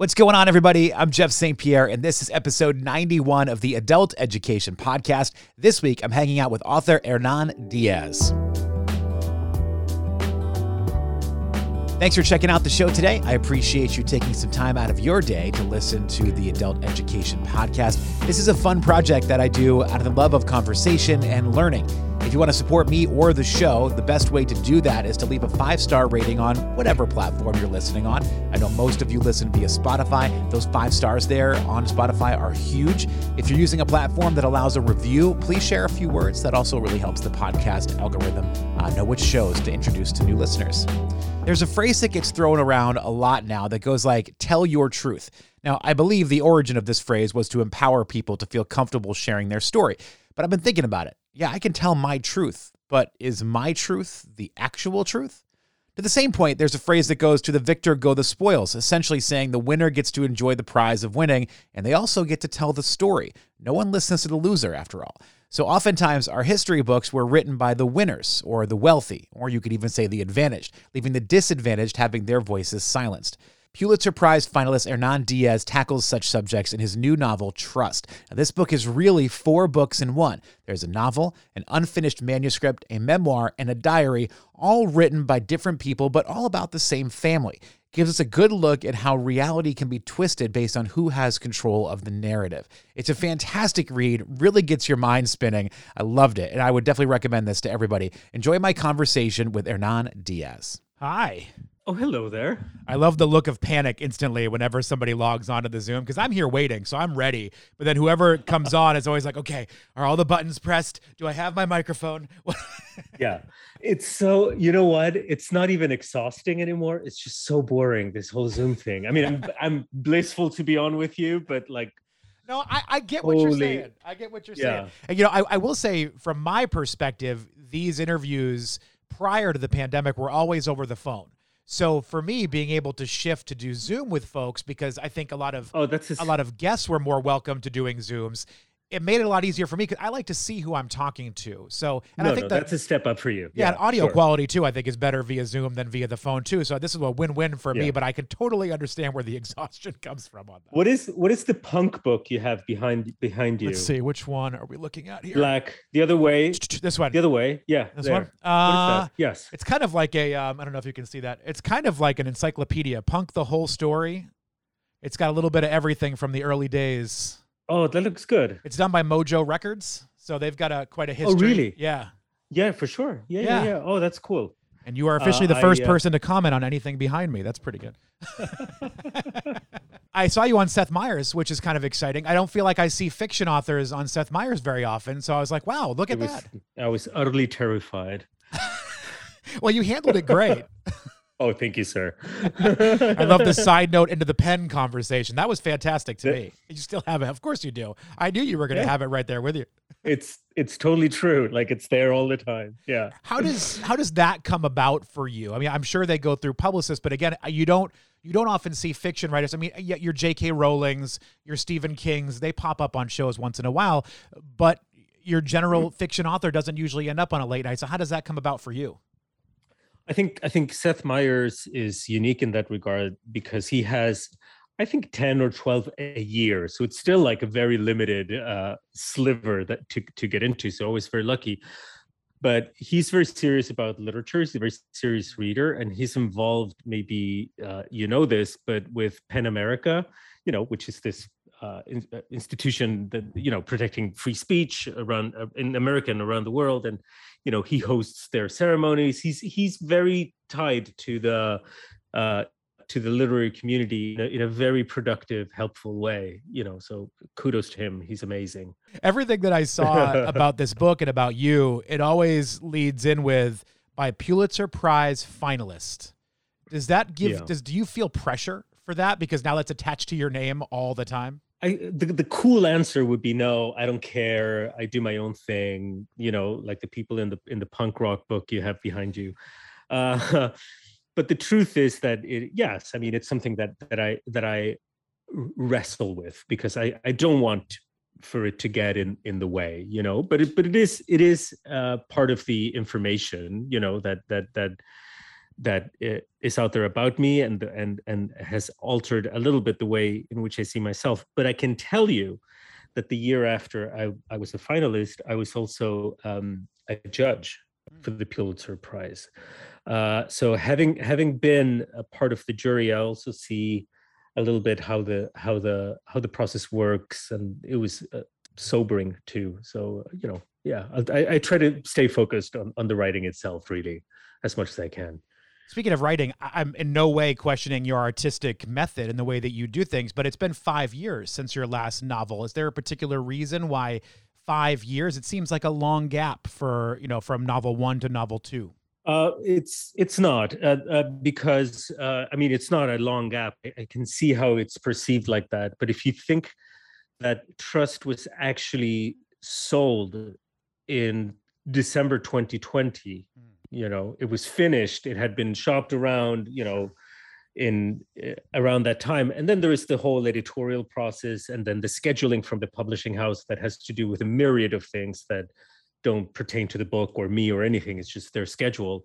What's going on, everybody? I'm Jeff St. Pierre, and this is episode 91 of the Adult Education Podcast. This week, I'm hanging out with author Hernan Diaz. Thanks for checking out the show today. I appreciate you taking some time out of your day to listen to the Adult Education Podcast. This is a fun project that I do out of the love of conversation and learning. If you want to support me or the show, the best way to do that is to leave a five star rating on whatever platform you're listening on. I know most of you listen via Spotify. Those five stars there on Spotify are huge. If you're using a platform that allows a review, please share a few words. That also really helps the podcast algorithm uh, know which shows to introduce to new listeners. There's a phrase that gets thrown around a lot now that goes like, tell your truth. Now, I believe the origin of this phrase was to empower people to feel comfortable sharing their story. But I've been thinking about it yeah, I can tell my truth, but is my truth the actual truth? To the same point, there's a phrase that goes to the victor go the spoils, essentially saying the winner gets to enjoy the prize of winning, and they also get to tell the story. No one listens to the loser, after all. So oftentimes, our history books were written by the winners, or the wealthy, or you could even say the advantaged, leaving the disadvantaged having their voices silenced. Pulitzer Prize finalist Hernan Diaz tackles such subjects in his new novel, Trust. Now, this book is really four books in one. There's a novel, an unfinished manuscript, a memoir, and a diary, all written by different people, but all about the same family. Gives us a good look at how reality can be twisted based on who has control of the narrative. It's a fantastic read, really gets your mind spinning. I loved it, and I would definitely recommend this to everybody. Enjoy my conversation with Hernan Diaz. Hi. Oh, hello there. I love the look of panic instantly whenever somebody logs onto the Zoom because I'm here waiting, so I'm ready. But then whoever comes on is always like, okay, are all the buttons pressed? Do I have my microphone? yeah. It's so, you know what? It's not even exhausting anymore. It's just so boring, this whole Zoom thing. I mean, I'm, I'm blissful to be on with you, but like, no, I, I get what you're saying. I get what you're yeah. saying. And, you know, I, I will say, from my perspective, these interviews prior to the pandemic were always over the phone. So for me, being able to shift to do Zoom with folks because I think a lot of oh, that's a lot of guests were more welcome to doing Zooms it made it a lot easier for me because I like to see who I'm talking to. So, and no, I think no, that, that's a step up for you. Yeah, yeah audio sure. quality too, I think is better via Zoom than via the phone too. So this is a win-win for yeah. me. But I can totally understand where the exhaustion comes from on that. What is what is the punk book you have behind behind you? Let's see, which one are we looking at here? Black. The other way. This one. The other way. Yeah. This there. one. Uh, yes. It's kind of like a. Um, I don't know if you can see that. It's kind of like an encyclopedia. Punk the whole story. It's got a little bit of everything from the early days. Oh, that looks good. It's done by Mojo Records, so they've got a quite a history. Oh, really? Yeah. Yeah, for sure. Yeah, yeah, yeah. yeah. Oh, that's cool. And you are officially uh, the first I, uh... person to comment on anything behind me. That's pretty good. I saw you on Seth Meyers, which is kind of exciting. I don't feel like I see fiction authors on Seth Meyers very often, so I was like, "Wow, look at was, that!" I was utterly terrified. well, you handled it great. Oh, thank you, sir. I love the side note into the pen conversation. That was fantastic to me. You still have it. Of course you do. I knew you were going to yeah. have it right there with you. It's it's totally true. Like it's there all the time. Yeah. How does how does that come about for you? I mean, I'm sure they go through publicists, but again, you don't you don't often see fiction writers. I mean, your J.K. Rowling's, your Stephen King's, they pop up on shows once in a while, but your general mm-hmm. fiction author doesn't usually end up on a late night. So how does that come about for you? I think I think Seth Meyers is unique in that regard because he has, I think, ten or twelve a year. So it's still like a very limited uh, sliver that to to get into. So always very lucky. But he's very serious about literature. He's a very serious reader, and he's involved. Maybe uh, you know this, but with PEN America, you know, which is this uh, in, uh, institution that you know protecting free speech around uh, in America and around the world, and you know he hosts their ceremonies. He's he's very tied to the uh, to the literary community in a, in a, very productive, helpful way. You know, so kudos to him. He's amazing. Everything that I saw about this book and about you, it always leads in with by Pulitzer Prize finalist. Does that give? Yeah. Does do you feel pressure for that because now that's attached to your name all the time? I the, the cool answer would be no, I don't care. I do my own thing, you know, like the people in the in the punk rock book you have behind you. Uh, but the truth is that it, yes, I mean it's something that that I that I wrestle with because I I don't want for it to get in in the way, you know. But it but it is it is uh, part of the information, you know, that that that that is out there about me and and and has altered a little bit the way in which I see myself. But I can tell you that the year after I, I was a finalist, I was also um, a judge hmm. for the Pulitzer Prize. Uh, so having having been a part of the jury, I also see a little bit how the how the how the process works, and it was uh, sobering too. So you know, yeah, I, I try to stay focused on on the writing itself, really, as much as I can. Speaking of writing, I'm in no way questioning your artistic method and the way that you do things, but it's been five years since your last novel. Is there a particular reason why five years? It seems like a long gap for you know from novel one to novel two. Uh, it's it's not uh, uh, because uh, I mean it's not a long gap. I, I, can see how it's perceived like that. But if you think that Trust was actually sold in December 2020, mm you know it was finished it had been shopped around you know in uh, around that time. And then there is the whole editorial process and then the scheduling from the publishing house that has to do with a myriad of things that don't pertain to the book or me or anything. It's just their schedule.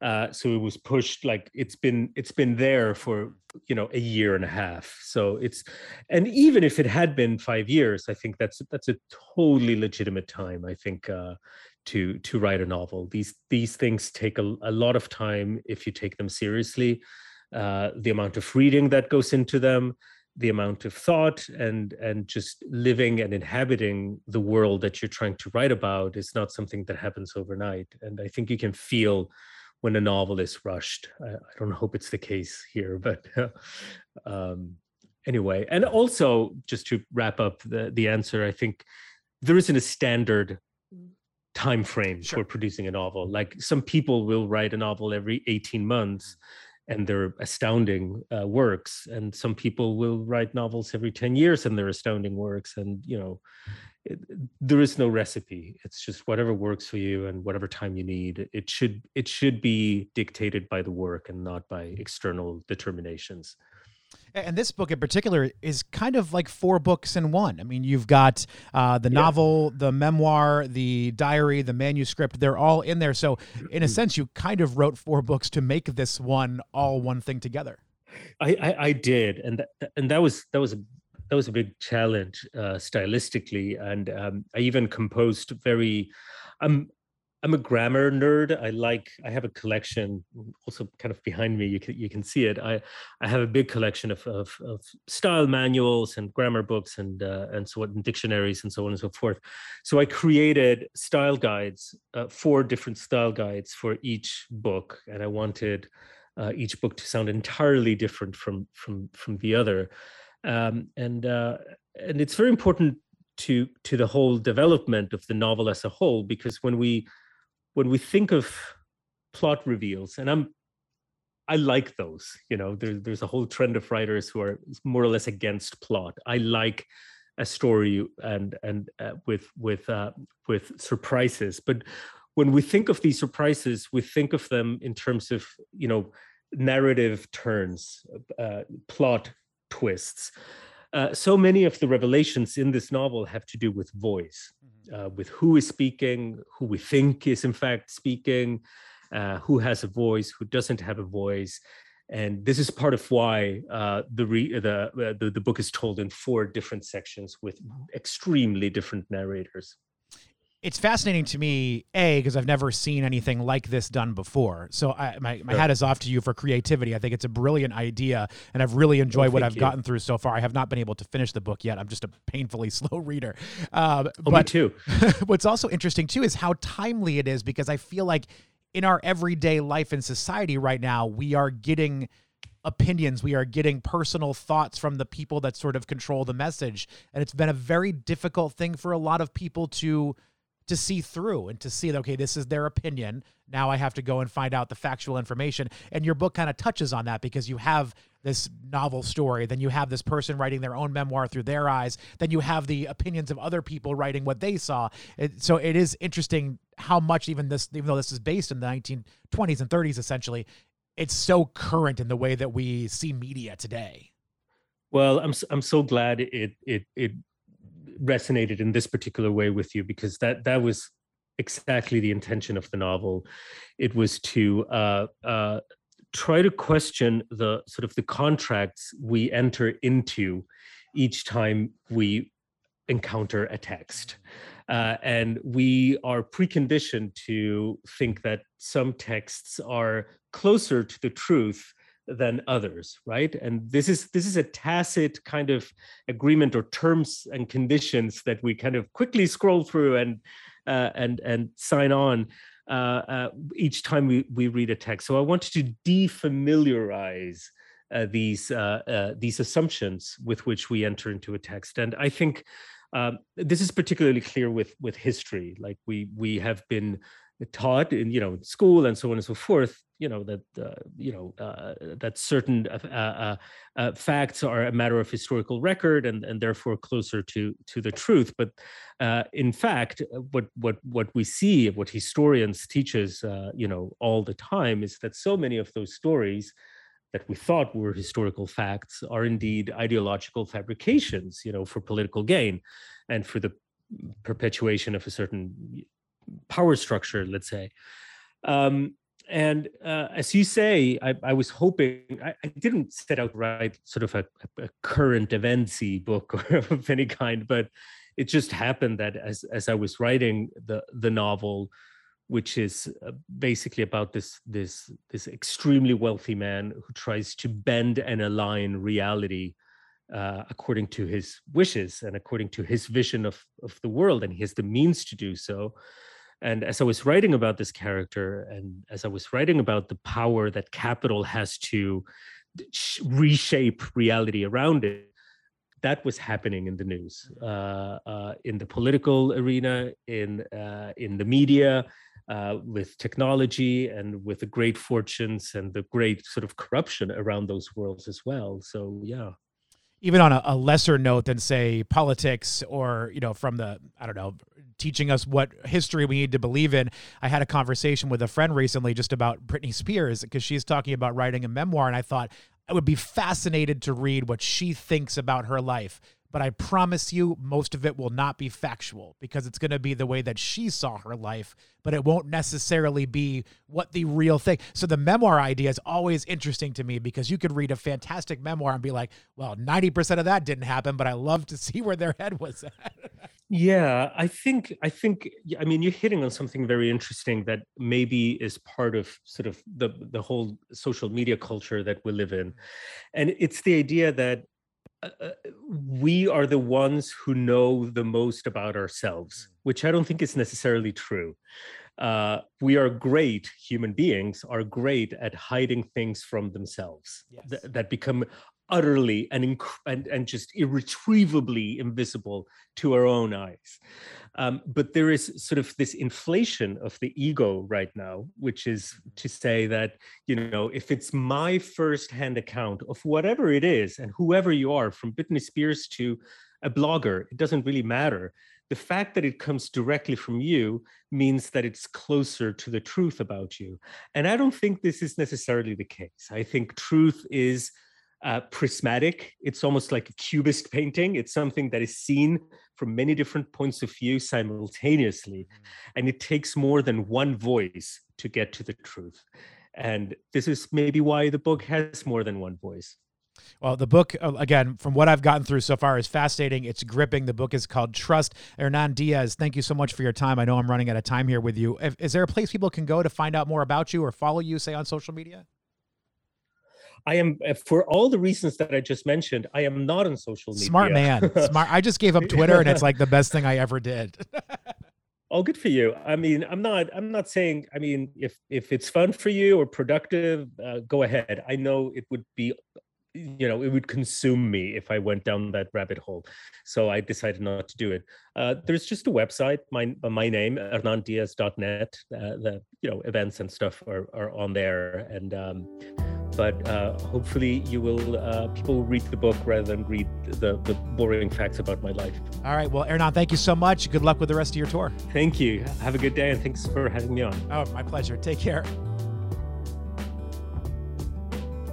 Uh, so it was pushed like it's been it's been there for you know a year and a half. So it's and even if it had been five years i think that's that's a totally legitimate time. I think uh, to to write a novel. These these things take a, a lot of time if you take them seriously. Uh, the amount of reading that goes into them, the amount of thought, and and just living and inhabiting the world that you're trying to write about is not something that happens overnight. And I think you can feel when a novel is rushed. I, I don't hope it's the case here, but um, anyway. And also, just to wrap up the the answer, I think there isn't a standard time frame sure. for producing a novel. Like some people will write a novel every 18 months and they're astounding uh, works and some people will write novels every 10 years and they're astounding works and you know it, there is no recipe. It's just whatever works for you and whatever time you need it should it should be dictated by the work and not by external determinations and this book in particular is kind of like four books in one. I mean, you've got uh, the yeah. novel, the memoir, the diary, the manuscript. They're all in there. So, in a sense, you kind of wrote four books to make this one all one thing together. I, I, I did, and that, and that was that was a that was a big challenge uh, stylistically, and um, I even composed very. I'm I'm a grammar nerd. I like. I have a collection, also kind of behind me. You can you can see it. I I have a big collection of of, of style manuals and grammar books and uh, and so on, dictionaries and so on and so forth. So I created style guides, uh, four different style guides for each book, and I wanted uh, each book to sound entirely different from from from the other. Um, and uh, and it's very important to to the whole development of the novel as a whole because when we when we think of plot reveals, and I'm I like those. You know, there's there's a whole trend of writers who are more or less against plot. I like a story and and uh, with with uh, with surprises, but when we think of these surprises, we think of them in terms of you know narrative turns, uh, plot twists. Uh, so many of the revelations in this novel have to do with voice uh, with who is speaking, who we think is in fact speaking, uh, who has a voice, who doesn't have a voice. And this is part of why uh, the, re- the, uh, the the book is told in four different sections with extremely different narrators it's fascinating to me, a because I've never seen anything like this done before. So I, my my sure. hat is off to you for creativity. I think it's a brilliant idea, and I've really enjoyed what I've you. gotten through so far. I have not been able to finish the book yet. I'm just a painfully slow reader. Um, oh, but me too. what's also interesting too is how timely it is because I feel like in our everyday life in society right now, we are getting opinions. We are getting personal thoughts from the people that sort of control the message, and it's been a very difficult thing for a lot of people to to see through and to see that okay this is their opinion. Now i have to go and find out the factual information. And your book kind of touches on that because you have this novel story then you have this person writing their own memoir through their eyes then you have the opinions of other people writing what they saw. It, so it is interesting how much even this even though this is based in the 1920s and 30s essentially it's so current in the way that we see media today. Well i'm i'm so glad it it it resonated in this particular way with you because that that was exactly the intention of the novel. It was to uh, uh, try to question the sort of the contracts we enter into each time we encounter a text. Uh, and we are preconditioned to think that some texts are closer to the truth than others right? And this is this is a tacit kind of agreement or terms and conditions that we kind of quickly scroll through and uh, and and sign on uh, uh, each time we, we read a text. So i wanted to defamiliarize uh, these uh, uh, these assumptions with which we enter into a text. And i think um, this is particularly clear with with history. Like we we have been taught in you know school and so on and so forth you know that uh, you know uh, that certain uh, uh, uh, facts are a matter of historical record and and therefore closer to to the truth but uh, in fact what what what we see what historians teach us you know all the time is that so many of those stories that we thought were historical facts are indeed ideological fabrications you know for political gain and for the perpetuation of a certain power structure, let's say. Um, and uh, as you say, I, I was hoping I, I, didn't set out to write sort of a, a current eventsy book of any kind, but it just happened that as as I was writing the the novel, which is uh, basically about this this this extremely wealthy man who tries to bend and align reality uh, according to his wishes and according to his vision of of the world, and he has the means to do so and as i was writing about this character and as i was writing about the power that capital has to reshape reality around it that was happening in the news uh, uh, in the political arena in uh, in the media uh, with technology and with the great fortunes and the great sort of corruption around those worlds as well. So yeah. Even on a, a, lesser note than say politics or you know from the i don't know teaching us what history we need to believe in. I had a conversation with a friend recently just about britney spears because she's talking about writing a memoir and i thought i would be fascinated to read what she thinks about her life but I promise you, most of it will not be factual because it's going to be the way that she saw her life, but it won't necessarily be what the real thing. So the memoir idea is always interesting to me because you could read a fantastic memoir and be like, well, 90% of that didn't happen, but I love to see where their head was at. yeah, I think, I think, I mean, you're hitting on something very interesting that maybe is part of sort of the, the whole social media culture that we live in. And it's the idea that uh, uh, we are the ones who know the most about ourselves, mm. which I don't think is necessarily true. Uh, we are great human beings are great at hiding things from themselves yes. th- that become utterly and, inc- and and just irretrievably invisible to our own eyes. Um, but there is sort of this inflation of the ego right now, which is to say that you know if it's my first-hand account of whatever it is, and whoever you are, from Britney Spears to a blogger, it doesn't really matter. The fact that it comes directly from you means that it's closer to the truth about you. And I don't think this is necessarily the case. I think truth is uh, prismatic. It's almost like a cubist painting. It's something that is seen from many different points of view simultaneously. Mm. And it takes more than one voice to get to the truth. And this is maybe why the book has more than one voice. Well, the book, uh, again, from what I've gotten through so far, is fascinating. It's gripping. The book is called Trust. Hernan Diaz, thank you so much for your time. I know I'm running out of time here with you. Is there a place people can go to find out more about you or follow you, say, on social media? I am uh, for all the reasons that I just mentioned. I am not on social media. Smart man, smart. I just gave up Twitter, and it's like the best thing I ever did. oh, good for you. I mean, I'm not. I'm not saying. I mean, if if it's fun for you or productive, uh, go ahead. I know it would be you know it would consume me if i went down that rabbit hole so i decided not to do it uh, there's just a website my my name hernandiaz.net uh, the you know events and stuff are, are on there and um, but uh, hopefully you will uh, people will read the book rather than read the, the boring facts about my life all right well Hernan thank you so much good luck with the rest of your tour thank you have a good day and thanks for having me on oh my pleasure take care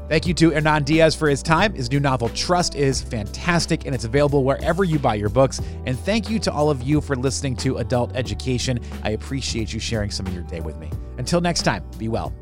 Thank you to Hernan Diaz for his time. His new novel, Trust, is fantastic and it's available wherever you buy your books. And thank you to all of you for listening to Adult Education. I appreciate you sharing some of your day with me. Until next time, be well.